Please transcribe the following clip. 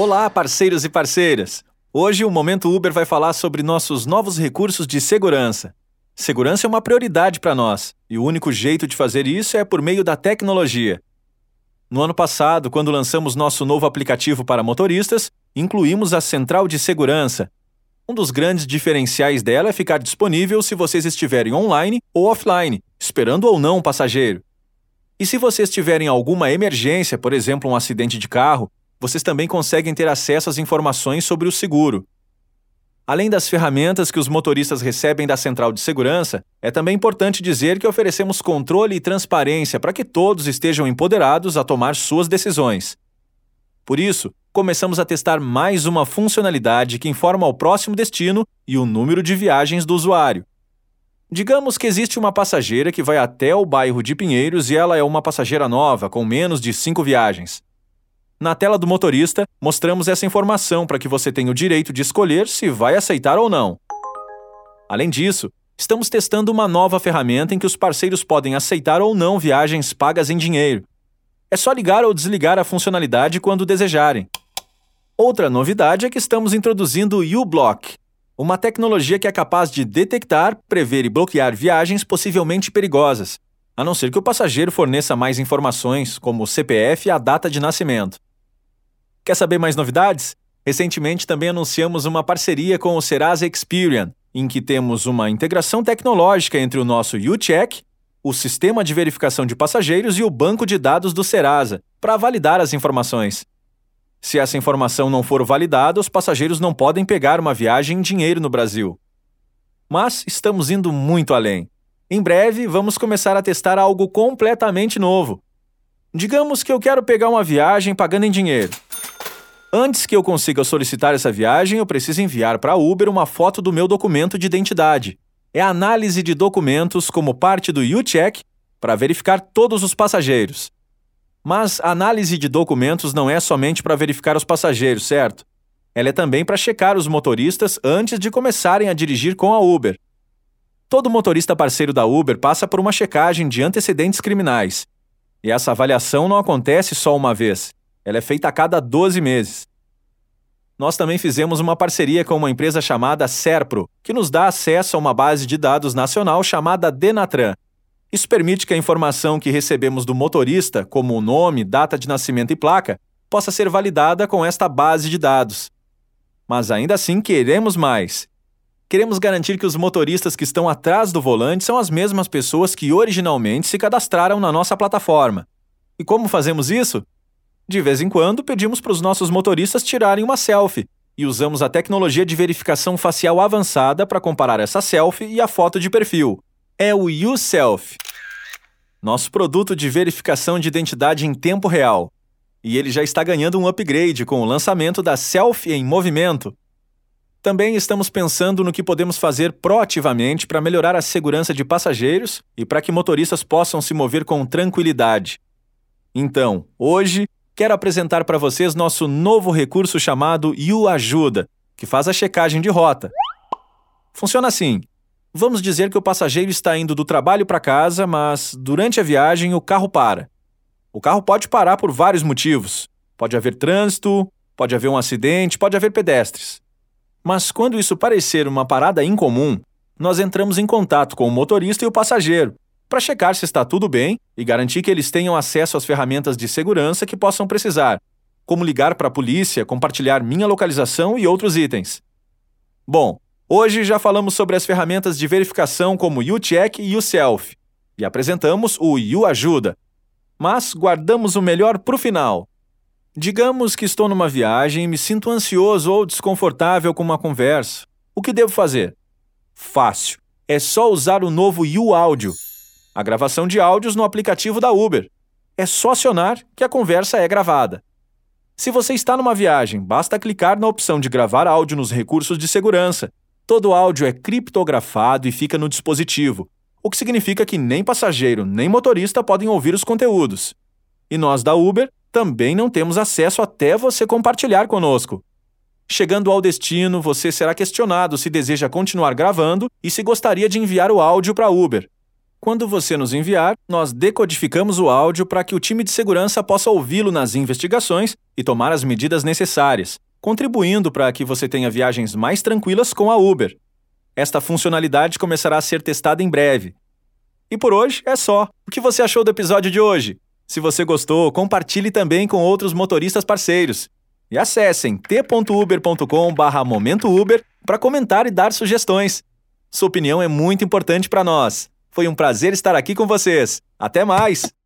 Olá, parceiros e parceiras! Hoje o Momento Uber vai falar sobre nossos novos recursos de segurança. Segurança é uma prioridade para nós, e o único jeito de fazer isso é por meio da tecnologia. No ano passado, quando lançamos nosso novo aplicativo para motoristas, incluímos a central de segurança. Um dos grandes diferenciais dela é ficar disponível se vocês estiverem online ou offline, esperando ou não um passageiro. E se vocês tiverem alguma emergência, por exemplo, um acidente de carro, vocês também conseguem ter acesso às informações sobre o seguro. Além das ferramentas que os motoristas recebem da central de segurança, é também importante dizer que oferecemos controle e transparência para que todos estejam empoderados a tomar suas decisões. Por isso, começamos a testar mais uma funcionalidade que informa o próximo destino e o número de viagens do usuário. Digamos que existe uma passageira que vai até o bairro de Pinheiros e ela é uma passageira nova, com menos de cinco viagens. Na tela do motorista, mostramos essa informação para que você tenha o direito de escolher se vai aceitar ou não. Além disso, estamos testando uma nova ferramenta em que os parceiros podem aceitar ou não viagens pagas em dinheiro. É só ligar ou desligar a funcionalidade quando desejarem. Outra novidade é que estamos introduzindo o U-Block, uma tecnologia que é capaz de detectar, prever e bloquear viagens possivelmente perigosas, a não ser que o passageiro forneça mais informações, como o CPF e a data de nascimento. Quer saber mais novidades? Recentemente também anunciamos uma parceria com o Serasa Experian, em que temos uma integração tecnológica entre o nosso UCheck, o sistema de verificação de passageiros e o banco de dados do Serasa, para validar as informações. Se essa informação não for validada, os passageiros não podem pegar uma viagem em dinheiro no Brasil. Mas estamos indo muito além. Em breve, vamos começar a testar algo completamente novo. Digamos que eu quero pegar uma viagem pagando em dinheiro. Antes que eu consiga solicitar essa viagem, eu preciso enviar para a Uber uma foto do meu documento de identidade. É análise de documentos como parte do U-Check para verificar todos os passageiros. Mas análise de documentos não é somente para verificar os passageiros, certo? Ela é também para checar os motoristas antes de começarem a dirigir com a Uber. Todo motorista parceiro da Uber passa por uma checagem de antecedentes criminais. E essa avaliação não acontece só uma vez. Ela é feita a cada 12 meses. Nós também fizemos uma parceria com uma empresa chamada Serpro, que nos dá acesso a uma base de dados nacional chamada Denatran. Isso permite que a informação que recebemos do motorista, como o nome, data de nascimento e placa, possa ser validada com esta base de dados. Mas ainda assim queremos mais. Queremos garantir que os motoristas que estão atrás do volante são as mesmas pessoas que originalmente se cadastraram na nossa plataforma. E como fazemos isso? De vez em quando, pedimos para os nossos motoristas tirarem uma selfie e usamos a tecnologia de verificação facial avançada para comparar essa selfie e a foto de perfil. É o YouSelf, nosso produto de verificação de identidade em tempo real. E ele já está ganhando um upgrade com o lançamento da Selfie em Movimento. Também estamos pensando no que podemos fazer proativamente para melhorar a segurança de passageiros e para que motoristas possam se mover com tranquilidade. Então, hoje, quero apresentar para vocês nosso novo recurso chamado You Ajuda, que faz a checagem de rota. Funciona assim: vamos dizer que o passageiro está indo do trabalho para casa, mas durante a viagem o carro para. O carro pode parar por vários motivos. Pode haver trânsito, pode haver um acidente, pode haver pedestres. Mas quando isso parecer uma parada incomum, nós entramos em contato com o motorista e o passageiro para checar se está tudo bem e garantir que eles tenham acesso às ferramentas de segurança que possam precisar, como ligar para a polícia, compartilhar minha localização e outros itens. Bom, hoje já falamos sobre as ferramentas de verificação como o U-Check e o Self, e apresentamos o U-Ajuda. Mas guardamos o melhor para o final. Digamos que estou numa viagem e me sinto ansioso ou desconfortável com uma conversa. O que devo fazer? Fácil. É só usar o novo U-Áudio a gravação de áudios no aplicativo da Uber. É só acionar que a conversa é gravada. Se você está numa viagem, basta clicar na opção de gravar áudio nos recursos de segurança. Todo áudio é criptografado e fica no dispositivo, o que significa que nem passageiro nem motorista podem ouvir os conteúdos. E nós da Uber também não temos acesso até você compartilhar conosco. Chegando ao destino, você será questionado se deseja continuar gravando e se gostaria de enviar o áudio para a Uber. Quando você nos enviar, nós decodificamos o áudio para que o time de segurança possa ouvi-lo nas investigações e tomar as medidas necessárias, contribuindo para que você tenha viagens mais tranquilas com a Uber. Esta funcionalidade começará a ser testada em breve. E por hoje é só. O que você achou do episódio de hoje? Se você gostou, compartilhe também com outros motoristas parceiros. E acessem t.uber.com/momentouber para comentar e dar sugestões. Sua opinião é muito importante para nós. Foi um prazer estar aqui com vocês. Até mais!